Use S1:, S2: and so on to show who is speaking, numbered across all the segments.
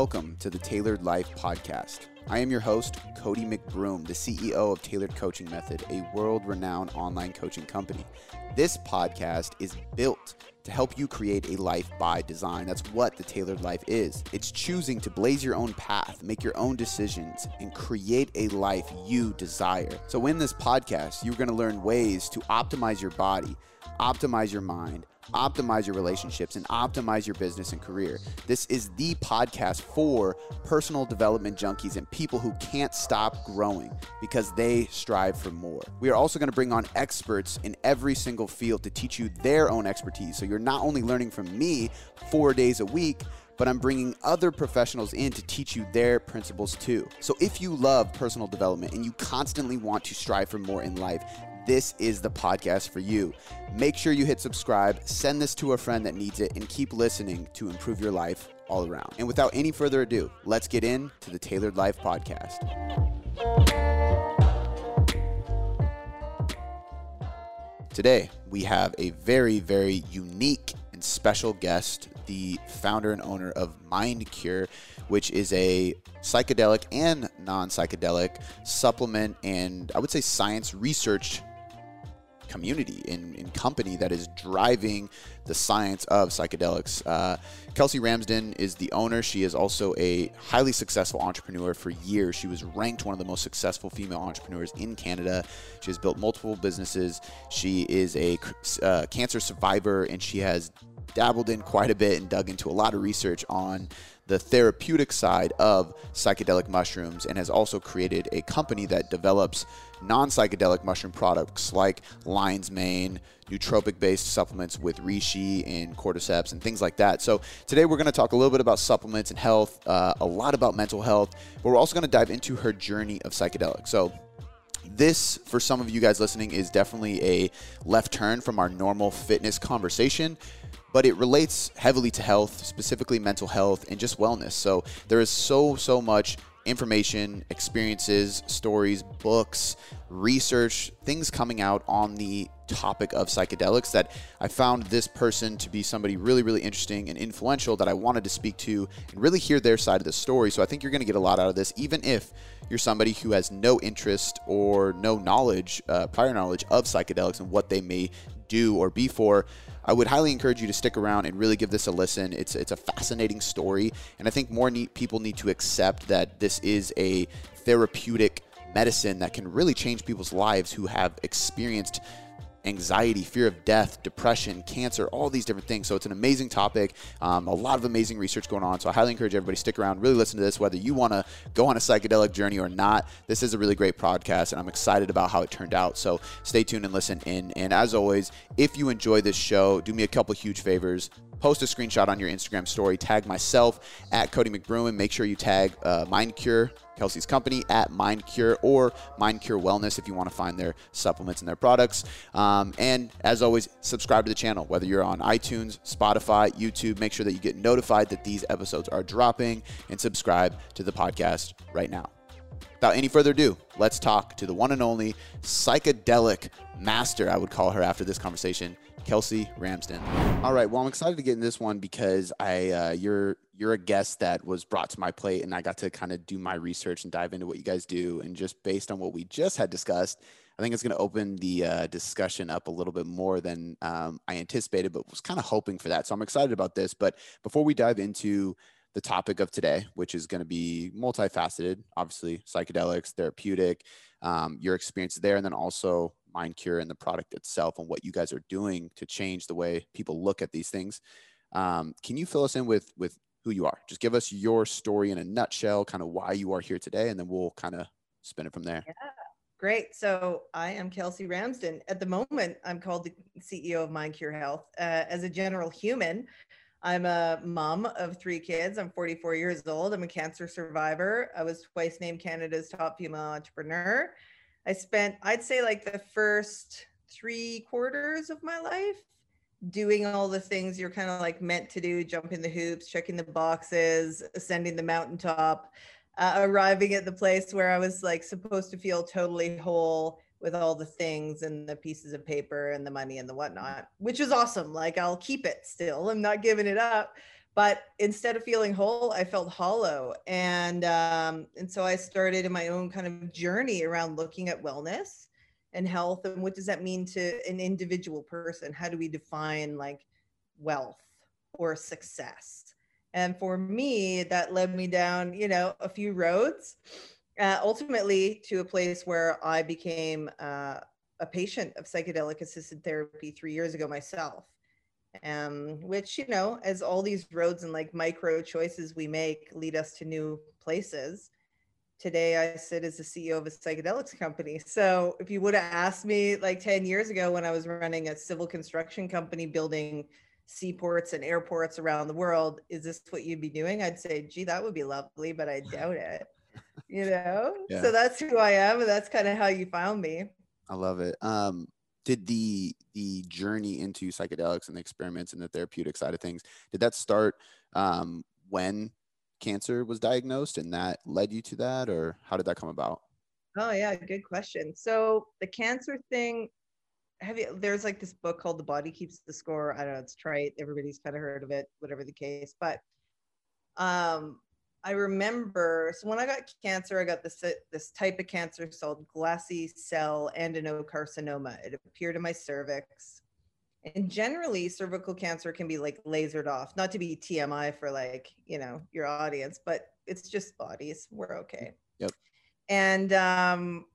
S1: welcome to the Tailored Life Podcast. I am your host, Cody McBroom, the CEO of Tailored Coaching Method, a world renowned online coaching company. This podcast is built to help you create a life by design. That's what the tailored life is. It's choosing to blaze your own path, make your own decisions, and create a life you desire. So, in this podcast, you're going to learn ways to optimize your body, optimize your mind optimize your relationships and optimize your business and career. This is the podcast for personal development junkies and people who can't stop growing because they strive for more. We are also going to bring on experts in every single field to teach you their own expertise. So you're not only learning from me four days a week, but I'm bringing other professionals in to teach you their principles too. So if you love personal development and you constantly want to strive for more in life, this is the podcast for you. Make sure you hit subscribe, send this to a friend that needs it, and keep listening to improve your life all around. And without any further ado, let's get into the Tailored Life Podcast. Today, we have a very, very unique and special guest, the founder and owner of Mind Cure, which is a psychedelic and non psychedelic supplement and I would say science research community in, in company that is driving the science of psychedelics. Uh, Kelsey Ramsden is the owner. She is also a highly successful entrepreneur for years. She was ranked one of the most successful female entrepreneurs in Canada. She has built multiple businesses. She is a uh, cancer survivor and she has dabbled in quite a bit and dug into a lot of research on the therapeutic side of psychedelic mushrooms and has also created a company that develops non psychedelic mushroom products like lion's mane, nootropic based supplements with reishi and cordyceps and things like that. So, today we're going to talk a little bit about supplements and health, uh, a lot about mental health, but we're also going to dive into her journey of psychedelics. So, this, for some of you guys listening, is definitely a left turn from our normal fitness conversation but it relates heavily to health, specifically mental health and just wellness. So there is so, so much information, experiences, stories, books, research, things coming out on the topic of psychedelics that I found this person to be somebody really, really interesting and influential that I wanted to speak to and really hear their side of the story. So I think you're going to get a lot out of this, even if you're somebody who has no interest or no knowledge, uh, prior knowledge of psychedelics and what they may do or be for. I would highly encourage you to stick around and really give this a listen. It's it's a fascinating story, and I think more people need to accept that this is a therapeutic medicine that can really change people's lives who have experienced anxiety, fear of death, depression, cancer, all these different things. So it's an amazing topic, um, a lot of amazing research going on. So I highly encourage everybody stick around, really listen to this, whether you want to go on a psychedelic journey or not. This is a really great podcast, and I'm excited about how it turned out. So stay tuned and listen in. And as always, if you enjoy this show, do me a couple huge favors post a screenshot on your Instagram story, tag myself at Cody McBroom, make sure you tag uh, Mind Cure, Kelsey's company, at Mind Cure or Mind Cure Wellness if you want to find their supplements and their products. Um, and as always, subscribe to the channel, whether you're on iTunes, Spotify, YouTube. Make sure that you get notified that these episodes are dropping and subscribe to the podcast right now. Without any further ado, let's talk to the one and only psychedelic master, I would call her after this conversation, Kelsey Ramsden. All right, well, I'm excited to get in this one because I uh, you're you're a guest that was brought to my plate, and I got to kind of do my research and dive into what you guys do, and just based on what we just had discussed. I think it's going to open the uh, discussion up a little bit more than um, I anticipated, but was kind of hoping for that. So I'm excited about this. But before we dive into the topic of today, which is going to be multifaceted, obviously psychedelics, therapeutic, um, your experience there, and then also Mind Cure and the product itself and what you guys are doing to change the way people look at these things. Um, can you fill us in with with who you are? Just give us your story in a nutshell, kind of why you are here today, and then we'll kind of spin it from there.
S2: Yeah. Great. So I am Kelsey Ramsden. At the moment, I'm called the CEO of Mind Cure Health. Uh, as a general human, I'm a mom of three kids. I'm 44 years old. I'm a cancer survivor. I was twice named Canada's top female entrepreneur. I spent, I'd say, like the first three quarters of my life doing all the things you're kind of like meant to do jumping the hoops, checking the boxes, ascending the mountaintop, uh, arriving at the place where I was like supposed to feel totally whole with all the things and the pieces of paper and the money and the whatnot, which is awesome. Like I'll keep it still. I'm not giving it up. But instead of feeling whole i felt hollow. And um, and so i started in my own kind of journey around looking at wellness and health and what does that mean to an individual person? How do we define like wealth or success? And for me that led me down you know a few roads uh, ultimately to a place where i became uh, a patient of psychedelic assisted therapy three years ago myself um, which you know as all these roads and like micro choices we make lead us to new places. Today i sit as the ceo of a psychedelics company. So if you would have asked me like 10 years ago when i was running a civil construction company building seaports and airports around the world is this what you'd be doing? I'd say gee that would be lovely but i doubt it you know? Yeah. so that's who i am and that's kind of how you found me.
S1: I love it. Um did the the journey into psychedelics and the experiments and the therapeutic side of things did that start um, when cancer was diagnosed and that led you to that or how did that come about?
S2: Oh yeah good question. So the cancer thing have you there's like this book called the body keeps the score. I don't know it's trite. Everybody's kind of heard of it whatever the case but um I remember so when I got cancer, I got this this type of cancer called glassy cell adenocarcinoma. It appeared in my cervix. And generally, cervical cancer can be like lasered off. Not to be TMI for like, you know, your audience, but it's just bodies. We're okay.
S1: Yep.
S2: And um,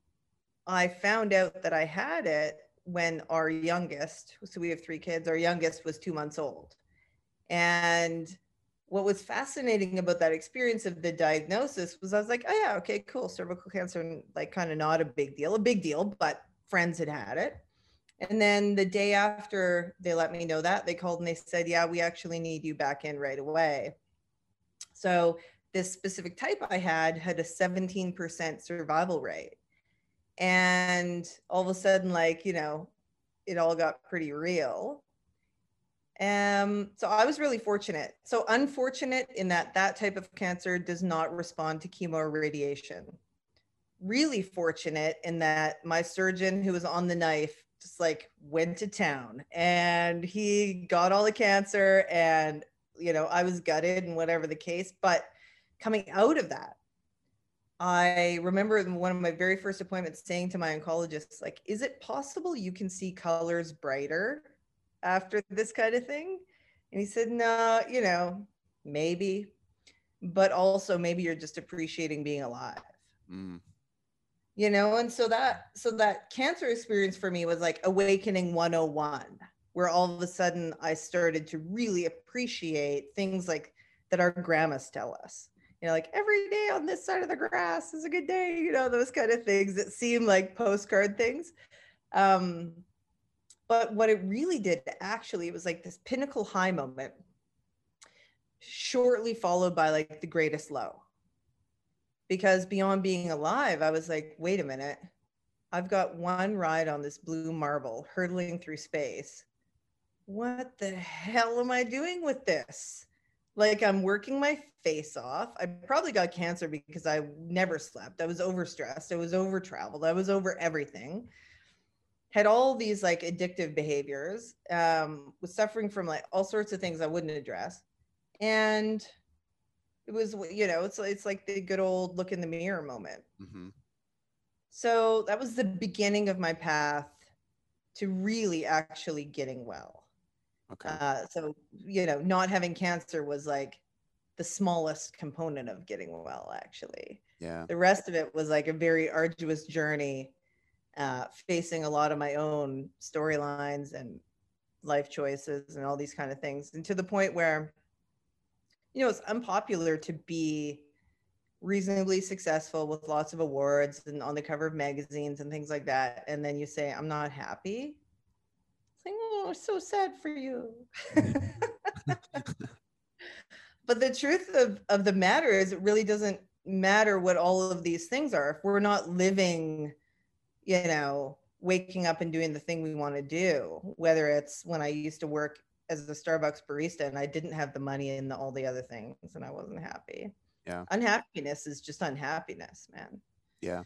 S2: I found out that I had it when our youngest, so we have three kids, our youngest was two months old. And what was fascinating about that experience of the diagnosis was I was like, oh yeah, okay, cool, cervical cancer, like kind of not a big deal, a big deal, but friends had had it. And then the day after they let me know that, they called and they said, yeah, we actually need you back in right away. So this specific type I had had a 17% survival rate. And all of a sudden, like, you know, it all got pretty real. Um, so I was really fortunate. So unfortunate in that that type of cancer does not respond to chemo or radiation. Really fortunate in that my surgeon who was on the knife just like went to town and he got all the cancer and you know I was gutted and whatever the case. But coming out of that, I remember one of my very first appointments saying to my oncologist, like, is it possible you can see colors brighter? After this kind of thing? And he said, no, you know, maybe, but also maybe you're just appreciating being alive. Mm. You know, and so that so that cancer experience for me was like awakening 101, where all of a sudden I started to really appreciate things like that our grandmas tell us. You know, like every day on this side of the grass is a good day, you know, those kind of things that seem like postcard things. Um, but what it really did actually, it was like this pinnacle high moment, shortly followed by like the greatest low. Because beyond being alive, I was like, wait a minute, I've got one ride on this blue marble hurtling through space. What the hell am I doing with this? Like, I'm working my face off. I probably got cancer because I never slept. I was overstressed. I was over traveled. I was over everything had all these like addictive behaviors, um, was suffering from like all sorts of things I wouldn't address. And it was, you know, it's, it's like the good old look in the mirror moment. Mm-hmm. So that was the beginning of my path to really actually getting well. Okay. Uh, so, you know, not having cancer was like the smallest component of getting well, actually.
S1: Yeah.
S2: The rest of it was like a very arduous journey uh, facing a lot of my own storylines and life choices and all these kind of things. And to the point where you know it's unpopular to be reasonably successful with lots of awards and on the cover of magazines and things like that. And then you say i'm not happy. It's like oh so sad for you. But the truth of, of the matter is it really doesn't matter what all of these things are. If we're not living you know, waking up and doing the thing we want to do, whether it's when I used to work as a Starbucks barista and I didn't have the money and the, all the other things and I wasn't happy.
S1: Yeah.
S2: Unhappiness is just unhappiness, man.
S1: Yeah.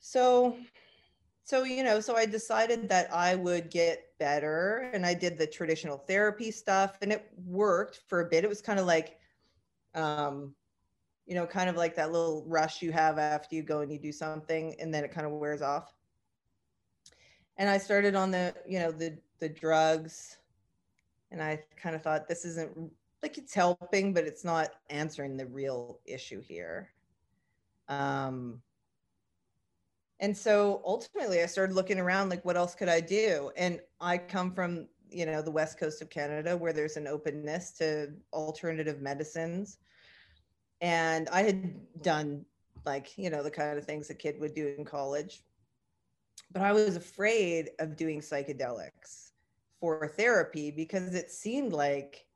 S2: So so you know so i decided that i would get better and i did the traditional therapy stuff and it worked for a bit it was kind of like um you know kind of like that little rush you have after you go and you do something and then it kind of wears off. And i started on the you know the the drugs and i kind of thought this isn't like it's helping but it's not answering the real issue here. Um and so ultimately i started looking around like what else could i do? And i come from you know the west coast of canada where there's an openness to alternative medicines and i had done like you know the kind of things a kid would do in college but i was afraid of doing psychedelics for therapy because it seemed like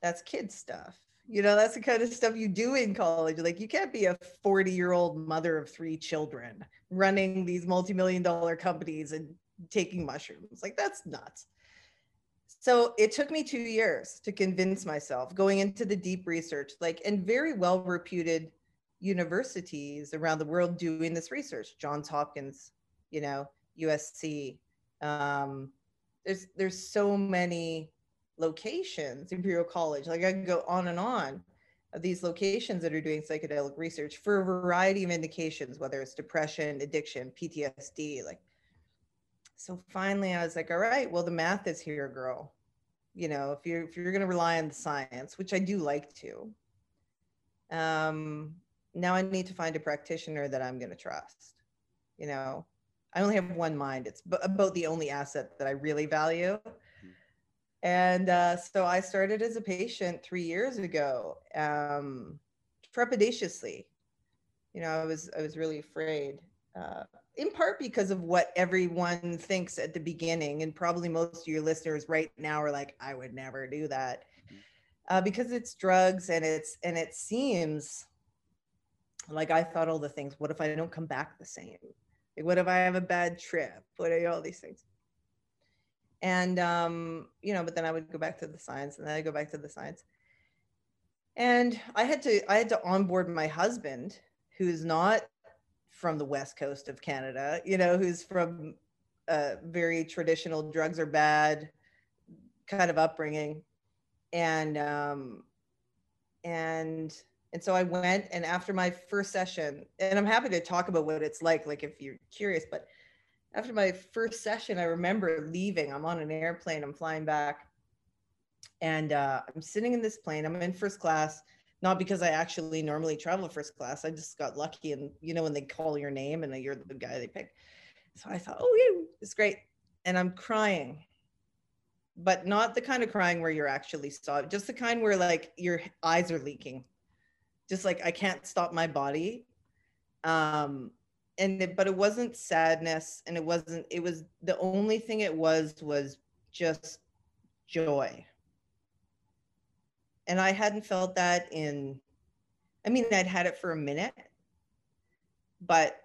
S2: that's kid stuff you know, that's the kind of stuff you do in college. Like, you can't be a 40 year old mother of three children running these multi million dollar companies and taking mushrooms. Like, that's nuts. So it took me two years to convince myself going into the deep research, like, and very well reputed universities around the world doing this research. Johns Hopkins, you know, USC. Um, there's there's so many locations, Imperial College, like I can go on and on of these locations that are doing psychedelic research for a variety of indications, whether it's depression, addiction, PTSD. Like, so finally I was like, all right, well, the math is here, girl. You know, if you're if you're gonna rely on the science, which I do like to, um, now I need to find a practitioner that I'm gonna trust. You know, I only have one mind. It's about the only asset that I really value. And uh, so I started as a patient three years ago, um, trepidatiously. You know, I was I was really afraid, uh, in part because of what everyone thinks at the beginning, and probably most of your listeners right now are like, "I would never do that," mm-hmm. uh, because it's drugs and it's and it seems like I thought all the things. What if I don't come back the same? Like, what if I have a bad trip? What are all these things? and um, you know but then i would go back to the science and then i go back to the science and i had to i had to onboard my husband who's not from the west coast of canada you know who's from a very traditional drugs are bad kind of upbringing and um and and so i went and after my first session and i'm happy to talk about what it's like like if you're curious but after my first session, I remember leaving. I'm on an airplane, I'm flying back. And uh, I'm sitting in this plane. I'm in first class, not because I actually normally travel first class. I just got lucky. And you know, when they call your name and you're the guy they pick. So I thought, oh, yeah, it's great. And I'm crying, but not the kind of crying where you're actually sobbing, just the kind where like your eyes are leaking. Just like I can't stop my body. Um, and it, but it wasn't sadness and it wasn't it was the only thing it was was just joy and i hadn't felt that in i mean i'd had it for a minute but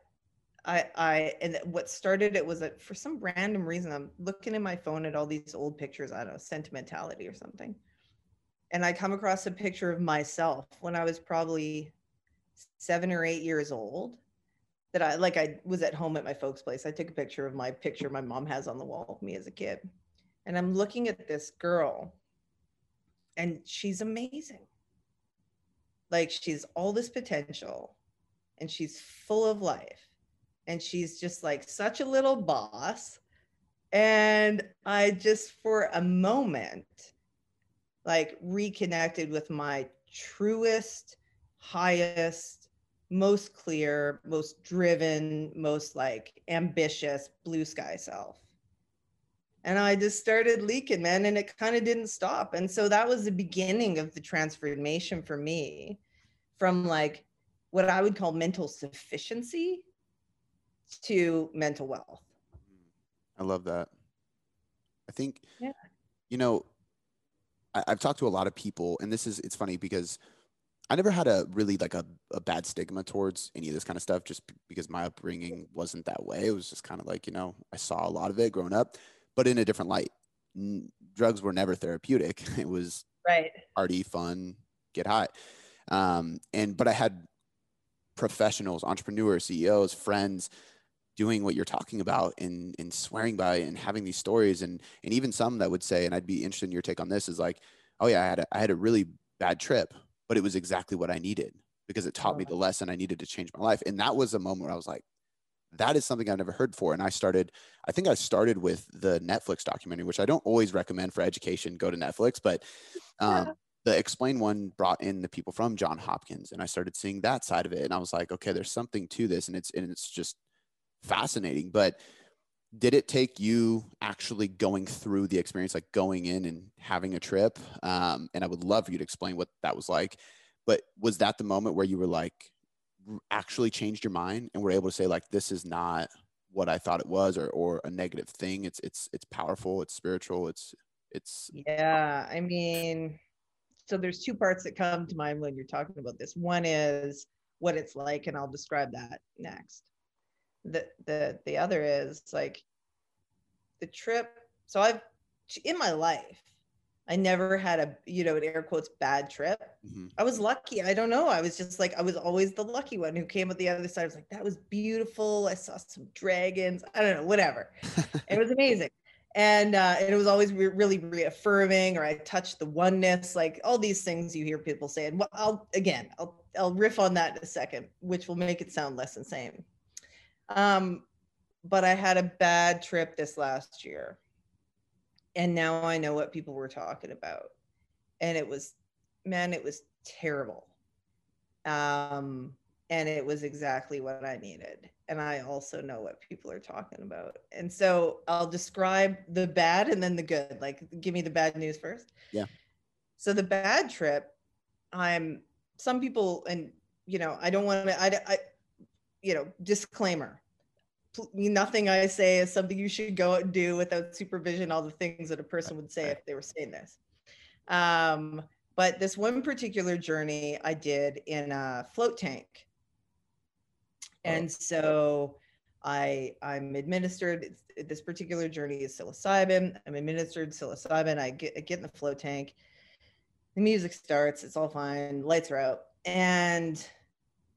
S2: i i and what started it was that for some random reason i'm looking in my phone at all these old pictures i don't know sentimentality or something and i come across a picture of myself when i was probably seven or eight years old that I like I was at home at my folks' place. I took a picture of my picture my mom has on the wall of me as a kid. And I'm looking at this girl and she's amazing. Like she's all this potential and she's full of life. And she's just like such a little boss. And I just for a moment like reconnected with my truest, highest, most clear, most driven, most like ambitious blue sky self. And I just started leaking, man, and it kind of didn't stop. And so that was the beginning of the transformation for me from like what I would call mental sufficiency to mental wealth.
S1: I love that. I think, yeah. you know, I, have talked to a lot of people, and this is, it's funny because I never had a really like a, a bad stigma towards any of this kind of stuff just because my upbringing wasn't that way. It was just kind of like, you know, I saw a lot of it growing up, but in a different light. N- drugs were never therapeutic. It was
S2: right.
S1: party, fun, get high. Um, and, but I had professionals, entrepreneurs, CEOs, friends doing what you're talking about and and swearing by it and having these stories and and even some that would say and I'd be interested in your take on this is like oh yeah I had a, I had a really bad trip but it was exactly what I needed because it taught me the lesson I needed to change my life and that was a moment where I was like that is something I've never heard before and I started I think I started with the Netflix documentary which I don't always recommend for education go to Netflix but um, the explain one brought in the people from John Hopkins and I started seeing that side of it and I was like okay there's something to this and it's and it's just fascinating. But did it take you actually going through the experience, like going in and having a trip? Um, and I would love for you to explain what that was like. But was that the moment where you were like, actually changed your mind and were able to say like, this is not what I thought it was, or or a negative thing? It's it's it's powerful. It's spiritual. It's it's
S2: yeah. I mean, so there's two parts that come to mind when you're talking about this. One is what it's like, and I'll describe that next the the the other is like the trip so i've in my life i never had a you know an air quotes bad trip mm-hmm. i was lucky i don't know i was just like i was always the lucky one who came at the other side i was like that was beautiful i saw some dragons i don't know whatever it was amazing and uh, and it was always re- really reaffirming or i touched the oneness like all these things you hear people say and well, i'll again i'll i'll riff on that in a second which will make it sound less insane um, but I had a bad trip this last year. And now I know what people were talking about. And it was, man, it was terrible. Um, and it was exactly what I needed. And I also know what people are talking about. And so I'll describe the bad and then the good. Like, give me the bad news first.
S1: Yeah.
S2: So the bad trip, I'm some people, and you know, I don't want to, I, I, you know, disclaimer nothing I say is something you should go out and do without supervision, all the things that a person would say if they were saying this. Um, but this one particular journey I did in a float tank. Oh. And so I I'm administered this particular journey is psilocybin. I'm administered psilocybin. I get, I get in the float tank. The music starts. It's all fine. Lights are out. And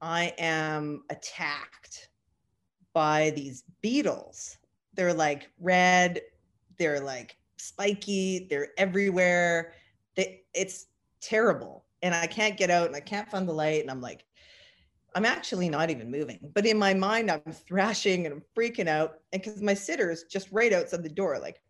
S2: I am attacked by these beetles. They're like red, they're like spiky, they're everywhere. They, it's terrible. And I can't get out and I can't find the light. And I'm like, I'm actually not even moving. But in my mind, I'm thrashing and I'm freaking out. And because my sitter is just right outside the door, like,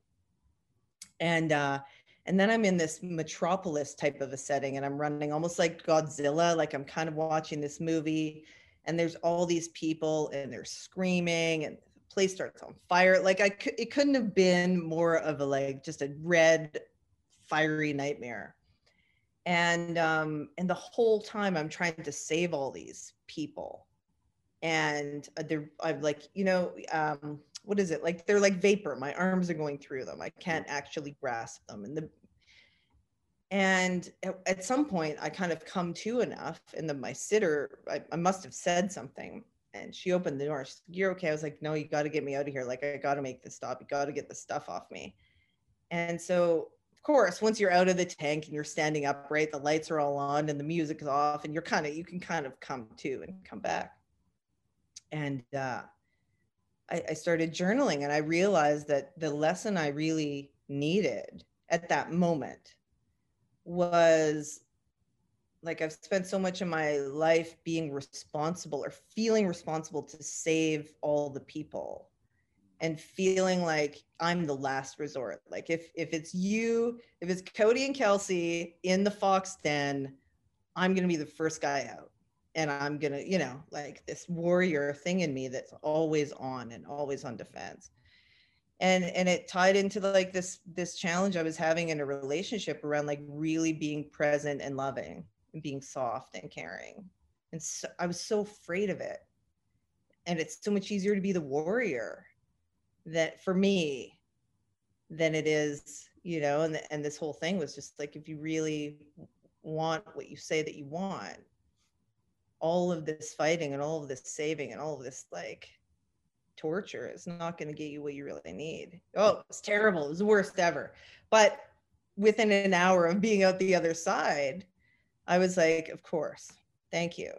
S2: and uh, and then I'm in this metropolis type of a setting and I'm running almost like Godzilla, like I'm kind of watching this movie and there's all these people and they're screaming and the place starts on fire. Like i could it couldn't have been more of a like just a red fiery nightmare. And um and the whole time i'm trying to save all these people. And uh, they're i'm like you know um what is it? Like they're like vapor. My arms are going through them. I can't actually grasp them. And the and at, some point i kind of come to enough and then my sitter I, I must have said something and she opened the door. Like you're okay. I was like no you got to get me out of here. Like i got to make this stop. You got to get the stuff off me. And so of course once you're out of the tank and you're standing upright the lights are all on and the music is off and you're kind of you can kind of come to and come back. And uh, I, I started journaling and i realized that the lesson i really needed at that moment was like I've spent so much of my life being responsible or feeling responsible to save all the people and feeling like I'm the last resort. Like if if it's you, if it's Cody and Kelsey in the Fox den, I'm gonna be the first guy out. And I'm gonna, you know, like this warrior thing in me that's always on and always on defense and and it tied into like this this challenge i was having in a relationship around like really being present and loving and being soft and caring. And so i was so afraid of it. And it's so much easier to be the warrior that for me than it is you know and and this whole thing was just like if you really want what you say that you want all of this fighting and all of this saving and all of this like torture. It's not going to get you what you really need. Oh, it's terrible. It was the worst ever. But within an hour of being out the other side, I was like, of course, thank you.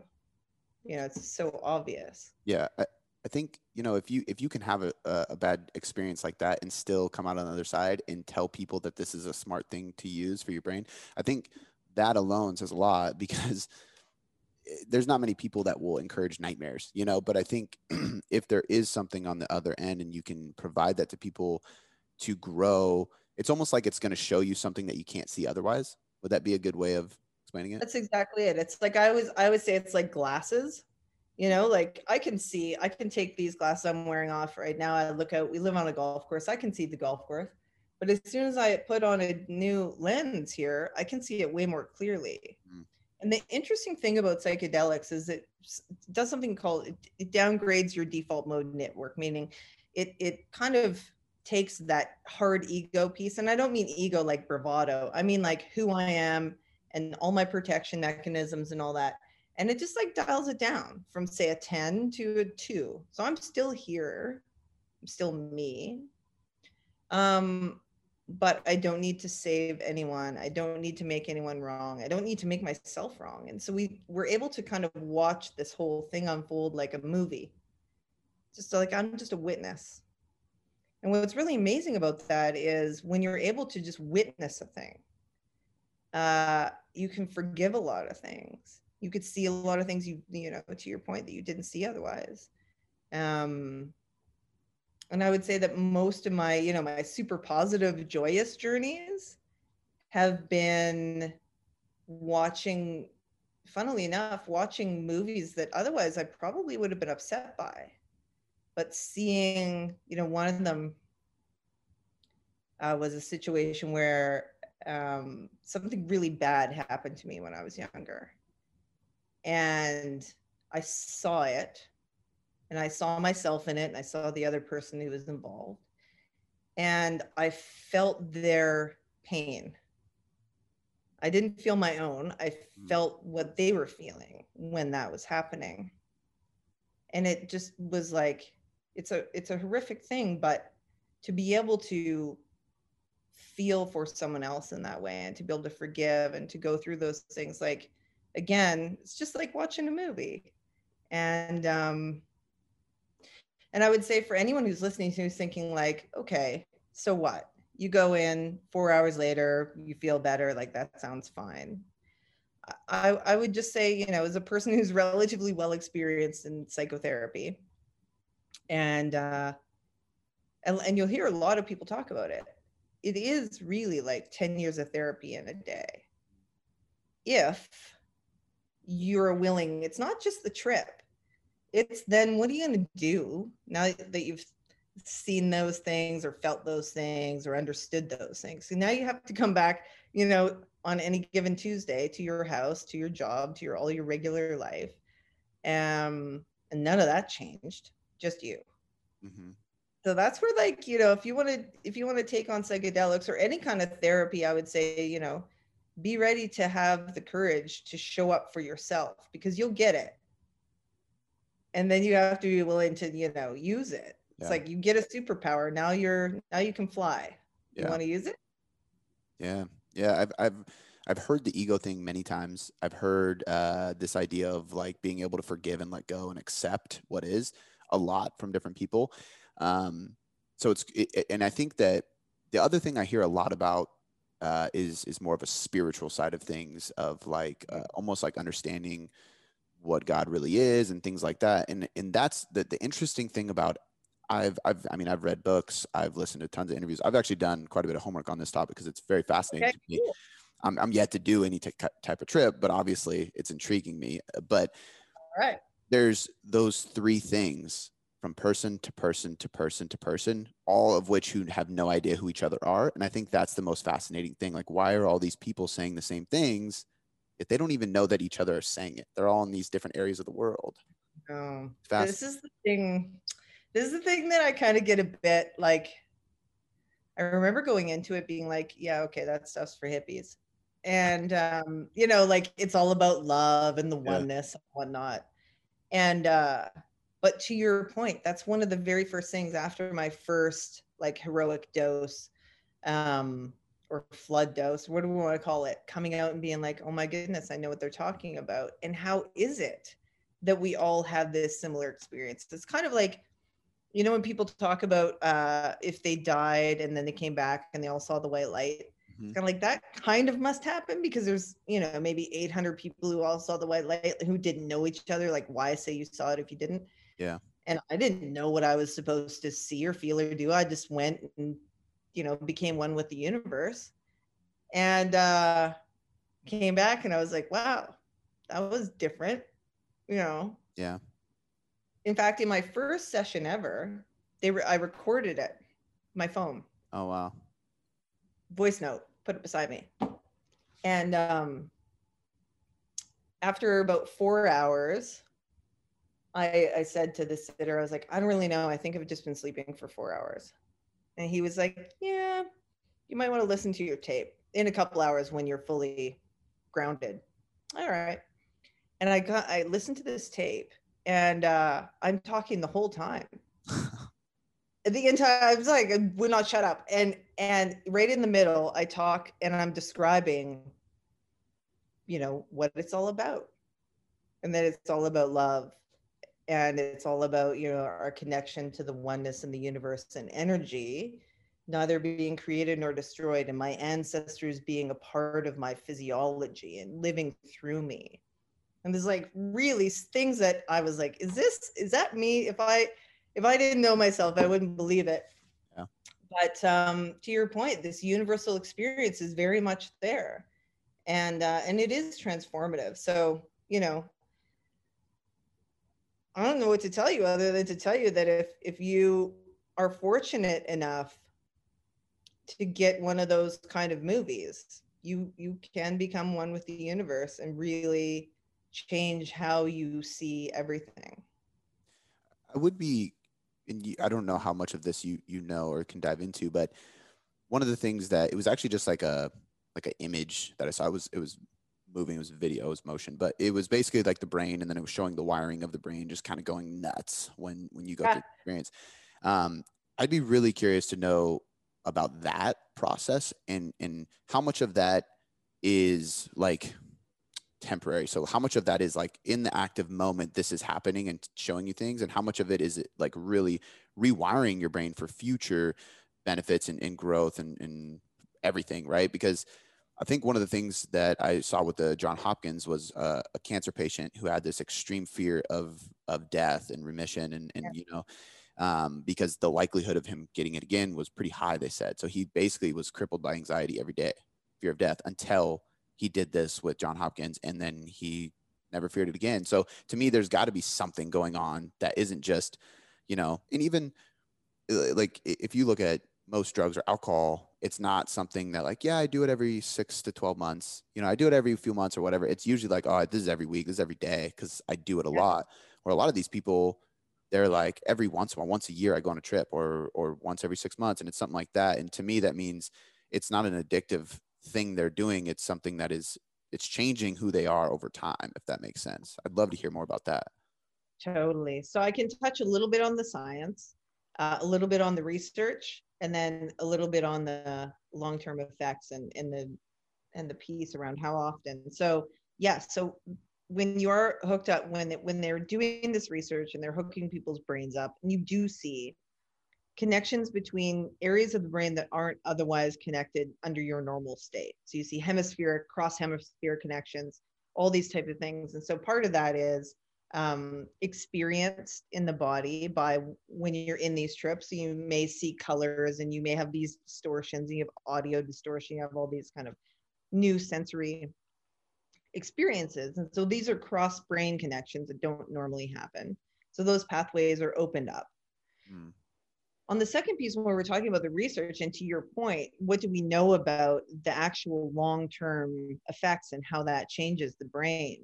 S2: You know, it's so obvious.
S1: Yeah. I, I think you know if you if you can have a, a bad experience like that and still come out on the other side and tell people that this is a smart thing to use for your brain, I think that alone says a lot because there's not many people that will encourage nightmares, you know. But I think if there is something on the other end and you can provide that to people to grow, it's almost like it's going to show you something that you can't see otherwise. Would that be a good way of explaining it?
S2: That's exactly it. It's like I always I would say it's like glasses you know like i can see i can take these glasses i'm wearing off right now i look out we live on a golf course i can see the golf course but as soon as i put on a new lens here i can see it way more clearly mm. And the interesting thing about psychedelics is it does something called it, downgrades your default mode network meaning it it kind of takes that hard ego piece and i don't mean ego like bravado i mean like who i am and all my protection mechanisms and all that. And it just like dials it down from say a 10 to a 2 so i'm still here. I'm still me. Um but i don't need to save anyone i don't need to make anyone wrong i don't need to make myself wrong and so we were able to kind of watch this whole thing unfold like a movie. Just like i'm just a witness. And what's really amazing about that is when you're able to just witness a thing uh, you can forgive a lot of things. You could see a lot of things you you know to your point that you didn't see otherwise. Um and i would say that most of my you know my super positive joyous journeys have been watching funnily enough watching movies that otherwise i probably would have been upset by. But seeing you know one of them uh, was a situation where um, something really bad happened to me when i was younger. And I saw it and I saw myself in it and I saw the other person who was involved and I felt their pain. I didn't feel my own. I hmm. felt what they were feeling when that was happening. And it just was like it's a it's a horrific thing but to be able to feel for someone else in that way and to be able to forgive and to go through those things like again, it's just like watching a movie. And um, and I would say for anyone who's listening who's thinking like, okay, so what? You go in four hours later, you feel better, like that sounds fine. I, I would just say, you know, as a person who's relatively well experienced in psychotherapy, and uh, and, and you'll hear a lot of people talk about it. It is really like 10 years of therapy in a day. If you're willing it's not just the trip it's then what are you going to do now that you've seen those things or felt those things or understood those things? So now you have to come back you know on any given tuesday to your house to your job to your all your regular life um and none of that changed just you. Mm-hmm. so that's where like you know if you want to if you want to take on psychedelics or any kind of therapy i would say you know be ready to have the courage to show up for yourself because you'll get it and then you have to be willing to you know use it. It's yeah. like you get a superpower now you're now you can fly. You want to use it?
S1: Yeah yeah i've i've i've heard the ego thing many times. I've heard uh, this idea of like being able to forgive and let go and accept what is a lot from different people. Um so it's it, and i think that the other thing i hear a lot about uh, is is more of a spiritual side of things, of like uh, almost like understanding what God really is and things like that. And and that's the the interesting thing about I've I've I mean I've read books, I've listened to tons of interviews. I've actually done quite a bit of homework on this topic because it's very fascinating okay, to me. Cool. I'm I'm yet to do any t- type of trip, but obviously it's intriguing me. But
S2: All right.
S1: there's those three things from person to person to person to person, all of which who have no idea who each other are. And I think that's the most fascinating thing. Like, why are all these people saying the same things if they don't even know that each other are saying it? They're all in these different areas of the world.
S2: Oh, this is the thing. This is the thing that I kind of get a bit like. I remember going into it being like, yeah, okay, that stuff's for hippies. And, um, you know, like it's all about love and the oneness yeah. and whatnot. And, uh, but to your point that's one of the very first things after my first like heroic dose um or flood dose what do we want to call it coming out and being like oh my goodness i know what they're talking about and how is it that we all have this similar experience. It's kind of like, you know, when people talk about uh, if they died and then they came back and they all saw the white light, mm-hmm. kind of like that kind of must happen because there's, you know, maybe 800 people who all saw the white light who didn't know each other. Like, why say you saw it if you didn't?
S1: Yeah.
S2: And I didn't know what I was supposed to see or feel or do. I just went and, you know, became one with the universe and uh, came back and I was like, wow, that was different you know.
S1: Yeah.
S2: In fact, in my first session ever, they re- I recorded it, my phone.
S1: Oh wow.
S2: Voice note, put it beside me, and um, after about four hours, I I said to the sitter, I was like, I don't really know. I think I've just been sleeping for four hours, and he was like, Yeah, you might want to listen to your tape in a couple hours when you're fully grounded. All right and I got I listened to this tape and uh I'm talking the whole time. the entire I was like I would not shut up. And and right in the middle I talk and I'm describing you know what it's all about. And that it's all about love and it's all about you know our connection to the oneness and the universe and energy neither being created nor destroyed and my ancestors being a part of my physiology and living through me. And there's like really things that i was like is this is that me? If i if i didn't know myself i wouldn't believe it. Yeah. but um, to your point this universal experience is very much there. And uh, and it is transformative. So you know i don't know what to tell you other than to tell you that if if you are fortunate enough to get one of those kind of movies you you can become one with the universe and really change how you see everything?
S1: I would be, and I don't know how much of this you you know or can dive into, but one of the things that it was actually just like a like an image that I saw. It was it was moving. It was video. It was motion, but it was basically like the brain, and then it was showing the wiring of the brain just kind of going nuts when when you go yeah. through the experience. Um, I'd be really curious to know about that process and and how much of that is like temporary. So how much of that is like in the active moment this is happening and showing you things, and how much of it is it like really rewiring your brain for future benefits and, and growth and, and everything, right? Because I think one of the things that I saw with the John Hopkins was uh, a cancer patient who had this extreme fear of of death and remission, and and yeah. you know. Um, because the likelihood of him getting it again was pretty high, they said. So he basically was crippled by anxiety every day, fear of death, until he did this with John Hopkins and then he never feared it again. So to me, there's got to be something going on that isn't just, you know, and even uh, like if you look at most drugs or alcohol, it's not something that like, yeah, I do it every six to 12 months. You know, I do it every few months or whatever. It's usually like, oh, this is every week, this is every day because I do it a yeah. lot. Or a lot of these people, they're like every once in a while, once a year, I go on a trip or or once every six months, and it's something like that. And to me, that means it's not an addictive thing they're doing it's something that is it's changing who they are over time if that makes sense i'd love to hear more about that
S2: totally so i can touch a little bit on the science uh, a little bit on the research and then a little bit on the long-term effects and, and the and the piece around how often so yes yeah, so when you are hooked up when when they're doing this research and they're hooking people's brains up and you do see connections between areas of the brain that aren't otherwise connected under your normal state. So you see hemispheric, cross hemispheric connections, all these type of things. And so part of that is um, experienced in the body by when you're in these trips. So you may see colors and you may have these distortions, and you have audio distortion, you have all these kind of new sensory experiences. And so these are cross brain connections that don't normally happen. So those pathways are opened up. Mm on the second piece when we're talking about the research and to your point what do we know about the actual long-term effects and how that changes the brain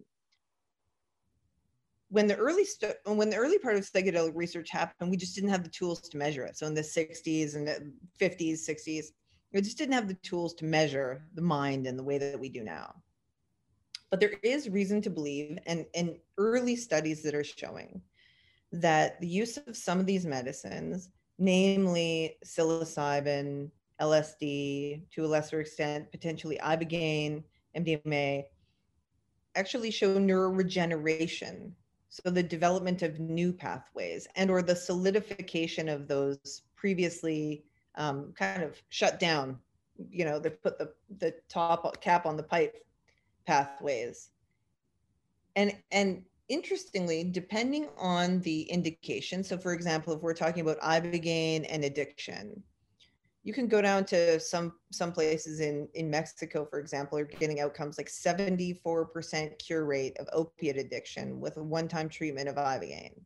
S2: when the early st- when the early part of psychedelic research happened we just didn't have the tools to measure it. So in the 60s and the 50s 60s we just didn't have the tools to measure the mind in the way that we do now. But there is reason to believe and, and early studies that are showing that the use of some of these medicines namely psilocybin, LSD, to a lesser extent, potentially ibogaine, MDMA, actually show neuroregeneration So the development of new pathways and or the solidification of those previously um, kind of shut down, you know, they put the, the top cap on the pipe pathways. And, and interestingly, depending on the indication, so for example, if we're talking about ibogaine and addiction, you can go down to some some places in in Mexico, for example, are getting outcomes like 74% cure rate of opiate addiction with a one-time treatment of ibogaine.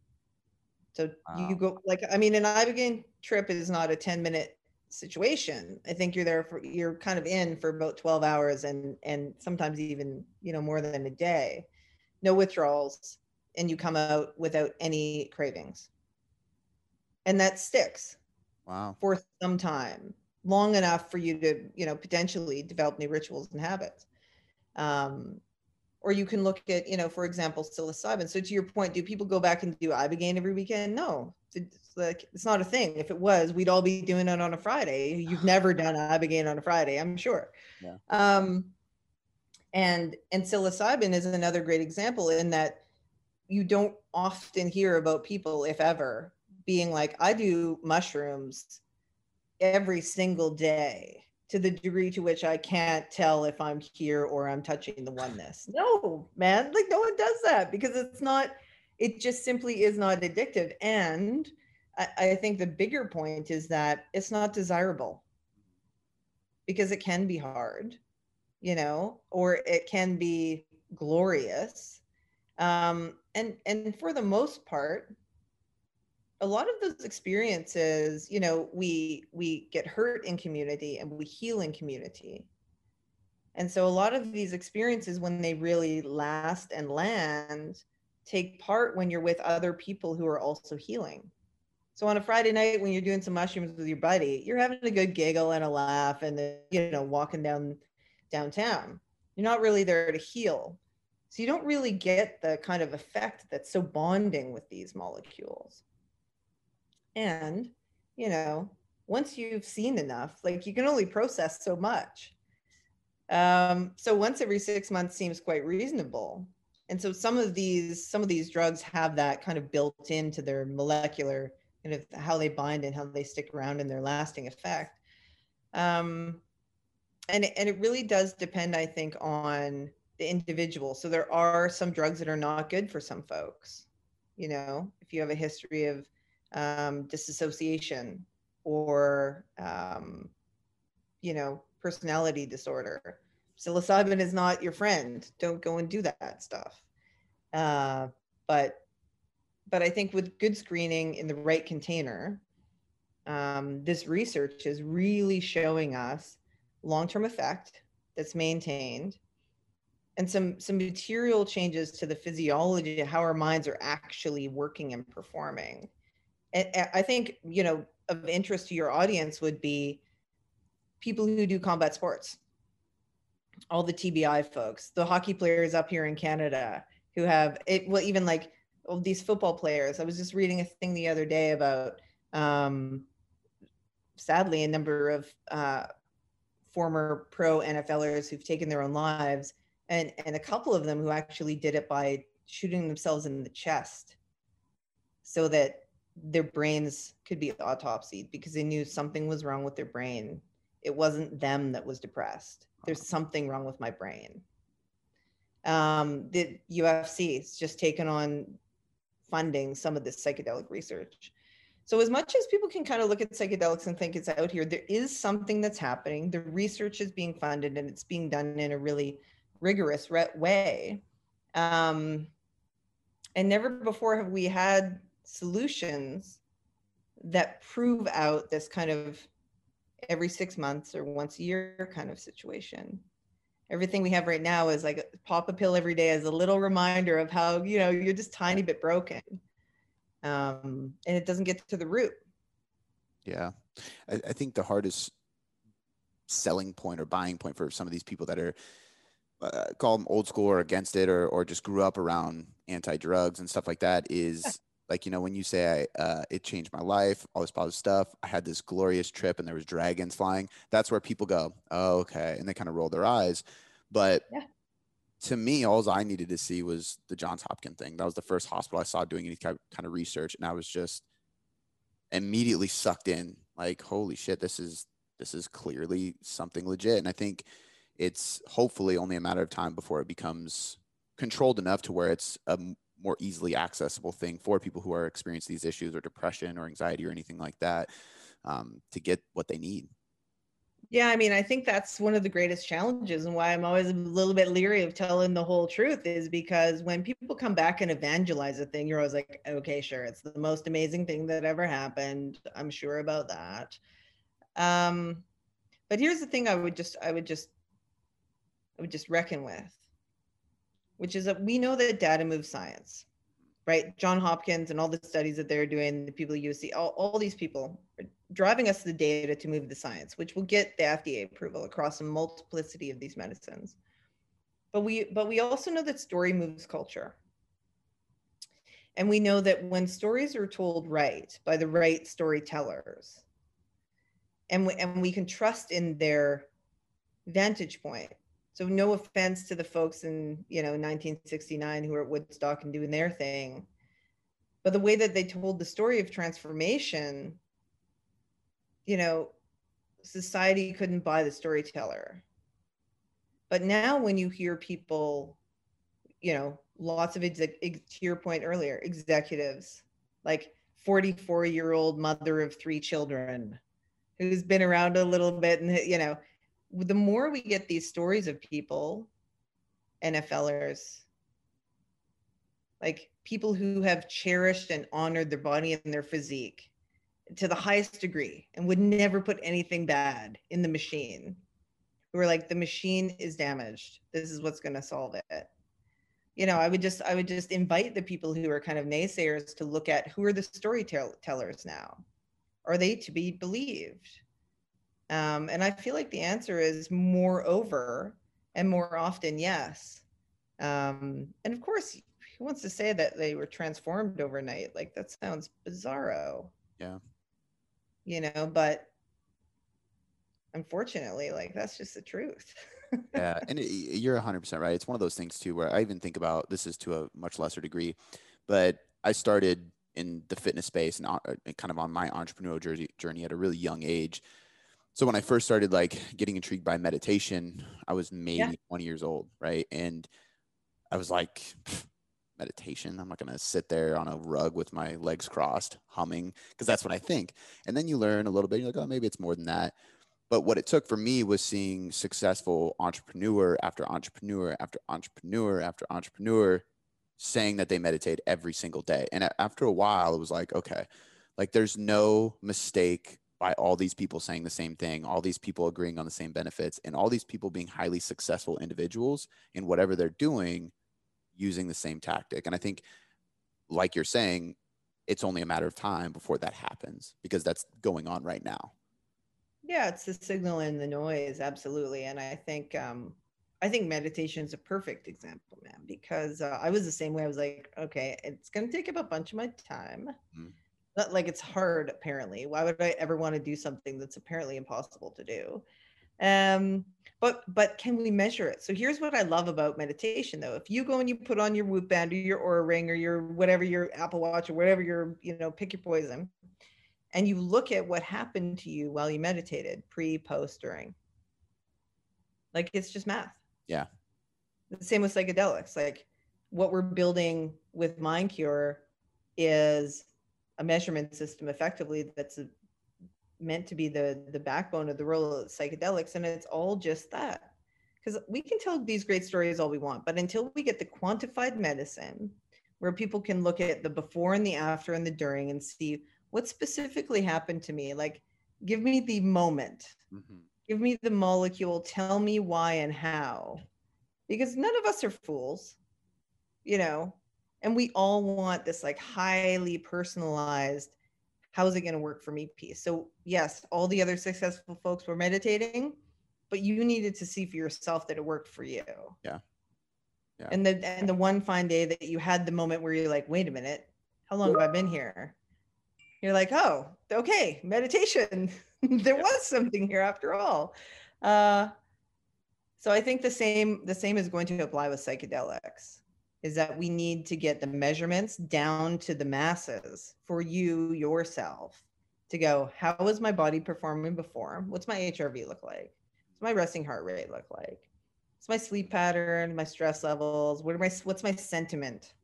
S2: So wow. you go like I mean, an ibogaine trip is not a 10 minute situation. I think you're there for you're kind of in for about 12 hours and and sometimes even you know more than a day. No withdrawals, and you come out without any cravings. And that sticks
S1: Wow.
S2: For some time, long enough for you to, you know, potentially develop new rituals and habits. Um, or you can look at, you know, for example, psilocybin. So to your point, do people go back and do ibogaine every weekend? No, it's like it's not a thing. If it was, we'd all be doing it on a Friday. You've never done ibogaine on a Friday, I'm sure. Yeah. Um, and and psilocybin is another great example in that you don't often hear about people, if ever, being like, I do mushrooms every single day to the degree to which I can't tell if I'm here or I'm touching the oneness. No, man, like no one does that because it's not, it just simply is not addictive. And I, I think the bigger point is that it's not desirable because it can be hard, you know, or it can be glorious. Um, and and for the most part, a lot of those experiences you know we we get hurt in community and we heal in community. And so a lot of these experiences when they really last and land take part when you're with other people who are also healing. So on a friday night when you're doing some mushrooms with your buddy you're having a good giggle and a laugh and you know walking down downtown. You're not really there to heal. So you don't really get the kind of effect that's so bonding with these molecules and, you know, once you've seen enough, like you can only process so much. Um, so once every six months seems quite reasonable. And so some of these some of these drugs have that kind of built into their molecular kind of how they bind and how they stick around and their lasting effect. Um, and and it really does depend, I think, on the individual. So there are some drugs that are not good for some folks. You know, if you have a history of um, disassociation or um, you know personality disorder. Psilocybin is not your friend. Don't go and do that stuff. Uh, but but i think with good screening in the right container um, this research is really showing us long-term effect that's maintained and some some material changes to the physiology of how our minds are actually working and performing I think, you know, of interest to your audience would be people who do combat sports, all the TBI folks, the hockey players up here in Canada who have it, well, even like all these football players. I was just reading a thing the other day about, um, sadly, a number of uh, former pro NFLers who've taken their own lives, and and a couple of them who actually did it by shooting themselves in the chest, so that their brains could be autopsied because they knew something was wrong with their brain. It wasn't them that was depressed. There's something wrong with my brain. Um, the UFC has just taken on funding some of this psychedelic research. So, as much as people can kind of look at psychedelics and think it's out here, there is something that's happening. The research is being funded and it's being done in a really rigorous way. Um, and never before have we had solutions that prove out this kind of every six months or once a year kind of situation. Everything we have right now is like pop a pill every day as a little reminder of how you know you're just tiny bit broken. Um, and it doesn't get to the root.
S1: Yeah. I, I, think the hardest selling point or buying point for some of these people that are uh, call them old school or against it or, or just grew up around anti-drugs and stuff like that is like you know when you say I, uh, it changed my life all this positive stuff i had this glorious trip and there was dragons flying that's where people go oh, okay and they kind of roll their eyes but yeah. to me, all I needed to see was the Johns Hopkins thing. That was the first hospital I saw doing any kind of research, and I was just immediately sucked in. Like, holy shit, this is this is clearly something legit. And I think it's hopefully only a matter of time before it becomes controlled enough to where it's a more easily accessible thing for people who are experiencing these issues or depression or anxiety or anything like that um, to get what they need.
S2: Yeah, I mean, I think that's one of the greatest challenges and why I'm always a little bit leery of telling the whole truth is because when people come back and evangelize a thing, you're always like, okay, sure, it's the most amazing thing that ever happened. I'm sure about that. Um, but here's the thing I would just, I would just, I would just reckon with, which is that we know that data moves science right? John Hopkins and all the studies that they're doing, the people at see, all, all these people are driving us the data to move the science, which will get the FDA approval across a multiplicity of these medicines. But we, but we also know that story moves culture. And we know that when stories are told right by the right storytellers, and we, and we can trust in their vantage point, so no offense to the folks in, you know, 1969 who were at Woodstock and doing their thing. But the way that they told the story of transformation, you know, society couldn't buy the storyteller. But now when you hear people, you know, lots of exec- to your point earlier, executives, like 44 year old mother of three children who's been around a little bit and you know the more we get these stories of people, NFLers, like people who have cherished and honored their body and their physique to the highest degree and would never put anything bad in the machine, who are like, the machine is damaged. This is what's going to solve it. You know, I would just, I would just invite the people who are kind of naysayers to look at who are the storytellers now. Are they to be believed? Um, and I feel like the answer is more over and more often, yes. Um, and of course, who wants to say that they were transformed overnight? Like that sounds bizarro.
S1: Yeah.
S2: You know, but unfortunately, like that's just the truth.
S1: yeah, and it, you're 100% right. It's one of those things too where I even think about this is to a much lesser degree, but I started in the fitness space and uh, kind of on my entrepreneurial journey at a really young age so when I first started like getting intrigued by meditation, I was maybe yeah. 20 years old, right? And I was like, meditation. I'm not going to sit there on a rug with my legs crossed, humming, because that's what I think. And then you learn a little bit. You're like, oh, maybe it's more than that. But what it took for me was seeing successful entrepreneur after entrepreneur after entrepreneur after entrepreneur saying that they meditate every single day. And after a while, it was like, okay, like there's no mistake by all these people saying the same thing, all these people agreeing on the same benefits, and all these people being highly successful individuals in whatever they're doing using the same tactic. And I think, like you're saying, it's only a matter of time before that happens because that's going on right now.
S2: Yeah, it's the signal and the noise, absolutely. And I think um, I think meditation is a perfect example, man, because uh, I was the same way. I was like, okay, it's going to take up a bunch of my time. Mm-hmm not like it's hard apparently. Why would i ever want to do something that's apparently impossible to do? Um but but can we measure it? So here's what i love about meditation though. If you go and you put on your whoop band or your Oura ring or your whatever your apple watch or whatever your you know pick your poison and you look at what happened to you while you meditated pre post during. Like it's just math.
S1: Yeah.
S2: The same with psychedelics. Like what we're building with mind cure is a measurement system effectively that's a, meant to be the the backbone of the role of psychedelics and it's all just that. Because we can tell these great stories all we want but until we get the quantified medicine where people can look at the before and the after and the during and see what specifically happened to me like give me the moment. Mm-hmm. give me the molecule. Tell me why and how. Because none of us are fools you know and we all want this like highly personalized how's it going to work for me piece. So yes all the other successful folks were meditating but you needed to see for yourself that it worked for you.
S1: Yeah.
S2: Yeah. And the and the one fine day that you had the moment where you're like wait a minute how long have i been here? You're like oh okay meditation. There yeah. was something here after all. Uh So I think the same the same is going to apply with psychedelics is that we need to get the measurements down to the masses for you yourself to go how was my body performing before? What's my hrv look like? What's my resting heart rate look like? What's my sleep pattern my stress levels? What are my what's my sentiment?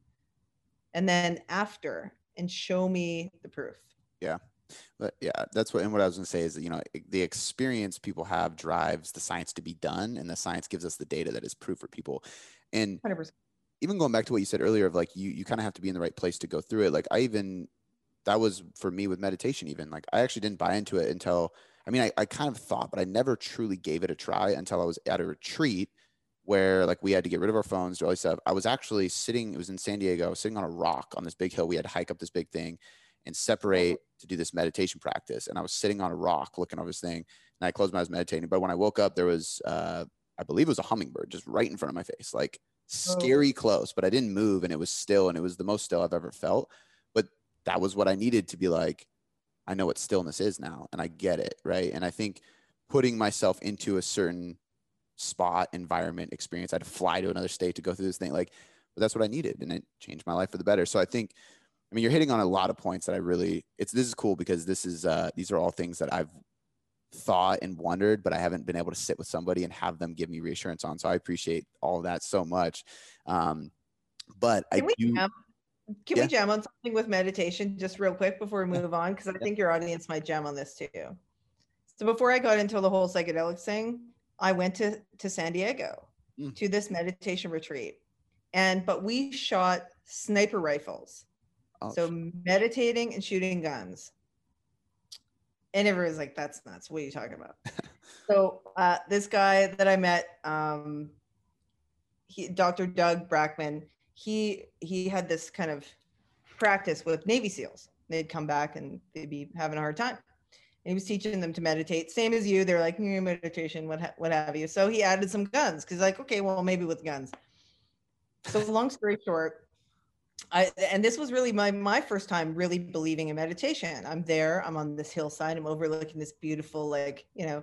S2: And then after and show me the proof.
S1: Yeah. But yeah that's what and what i was going to say is that you know the experience people have drives the science to be done and the science gives us the data that is proof for people. And 100% even going back to what you said earlier of like you you kind of have to be in the right place to go through it like i even that was for me with meditation even like i actually didn't buy into it until i mean I, I kind of thought but i never truly gave it a try until i was at a retreat where like we had to get rid of our phones do all this stuff i was actually sitting it was in san diego sitting on a rock on this big hill we had to hike up this big thing and separate to do this meditation practice and i was sitting on a rock looking over this thing and i closed my eyes meditating but when i woke up there was uh i believe it was a hummingbird just right in front of my face like. Scary close, but I didn't move and it was still and it was the most still I've ever felt. But that was what I needed to be like, I know what stillness is now and I get it. Right. And I think putting myself into a certain spot, environment, experience, I had to fly to another state to go through this thing. Like, but that's what I needed and it changed my life for the better. So I think I mean, you're hitting on a lot of points that I really, it's, this is cool because this is, uh, these are all things that I've thought and wondered, but I haven't been able to sit with somebody and have them give me reassurance on. So I appreciate all that so much. Um, but
S2: can
S1: I
S2: we do. Jam, can yeah. we jam on something with meditation just real quick before we move on? Because I think your audience might jam on this too. So before I got into the whole psychedelic thing, I went to to San Diego mm. to this meditation retreat, and but we shot sniper rifles. Oh, so meditating and shooting guns and everyone's like, "That's nuts. What are you talking about?" so uh, this guy that I met, um, he, Dr. Doug Brackmann, he he had this kind of practice with Navy SEALs. They'd come back and they'd be having a hard time. And he was teaching them to meditate, same as you. They're like mm, meditation, what ha- what have you. So he added some guns because, like, okay, well, maybe with guns. So long story short, I, and this was really my my first time really believing in meditation. I'm there, I'm on this hillside, I'm overlooking this beautiful like, you know,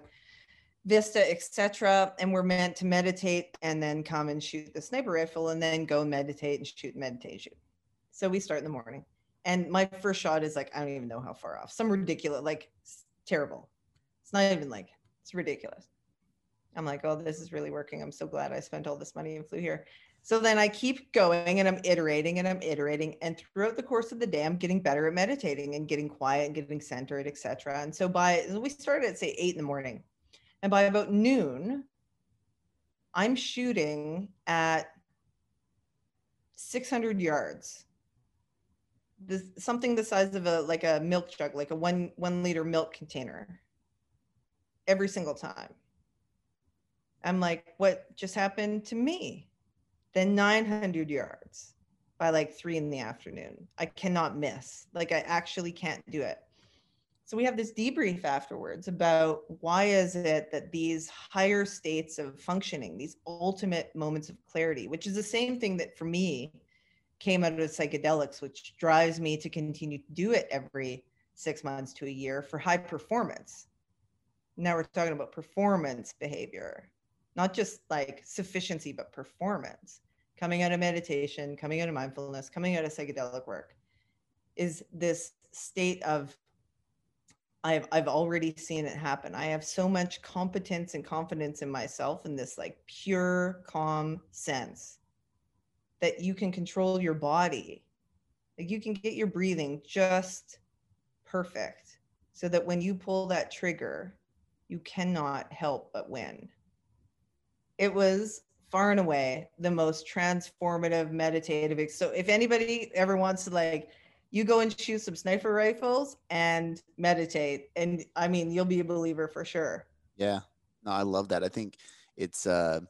S2: vista, etc. And we're meant to meditate and then come and shoot the sniper rifle and then go meditate and shoot meditation. So we start in the morning. And my first shot is like, I don't even know how far off. Some ridiculous, like terrible. It's not even like it's ridiculous. I'm like, oh, this is really working. I'm so glad I spent all this money and flew here. So then I keep going and I'm iterating and I'm iterating. And throughout the course of the day, I'm getting better at meditating and getting quiet and getting centered, etc. And so by we started at say eight in the morning. And by about noon, I'm shooting at 600 yards. This, something the size of a like a milk jug, like a one one liter milk container. Every single time. I'm like, what just happened to me? Then 900 yards by like three in the afternoon. I cannot miss. Like I actually can't do it. So we have this debrief afterwards about why is it that these higher states of functioning, these ultimate moments of clarity, which is the same thing that for me came out of psychedelics, which drives me to continue to do it every six months to a year for high performance. Now we're talking about performance behavior, not just like sufficiency, but performance coming out of meditation, coming out of mindfulness, coming out of psychedelic work is this state of I've I've already seen it happen. I have so much competence and confidence in myself and this like pure calm sense that you can control your body. Like you can get your breathing just perfect so that when you pull that trigger, you cannot help but win. It was far and away the most transformative meditative. So if anybody ever wants to like, you go and shoot some sniper rifles and meditate, and I mean, you'll be a believer for sure.
S1: Yeah, no, I love that. I think it's uh,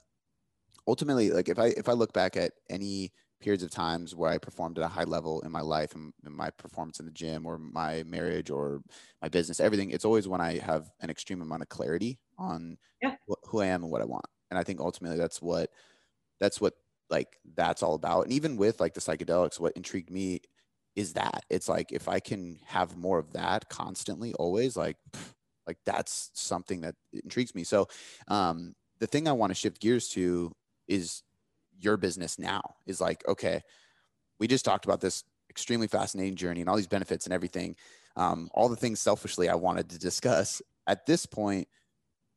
S1: ultimately like if I if I look back at any periods of times where I performed at a high level in my life and, my performance in the gym or my marriage or my business, everything, it's always when I have an extreme amount of clarity on yeah. wh- who I am and what I want and i think ultimately that's what that's what like that's all about and even with like the psychedelics what intrigued me is that it's like if i can have more of that constantly always like like that's something that intrigues me so um the thing I want to shift gears to is your business now is like, okay, we just talked about this extremely fascinating journey and all these benefits and everything. Um, all the things selfishly I wanted to discuss. At this point,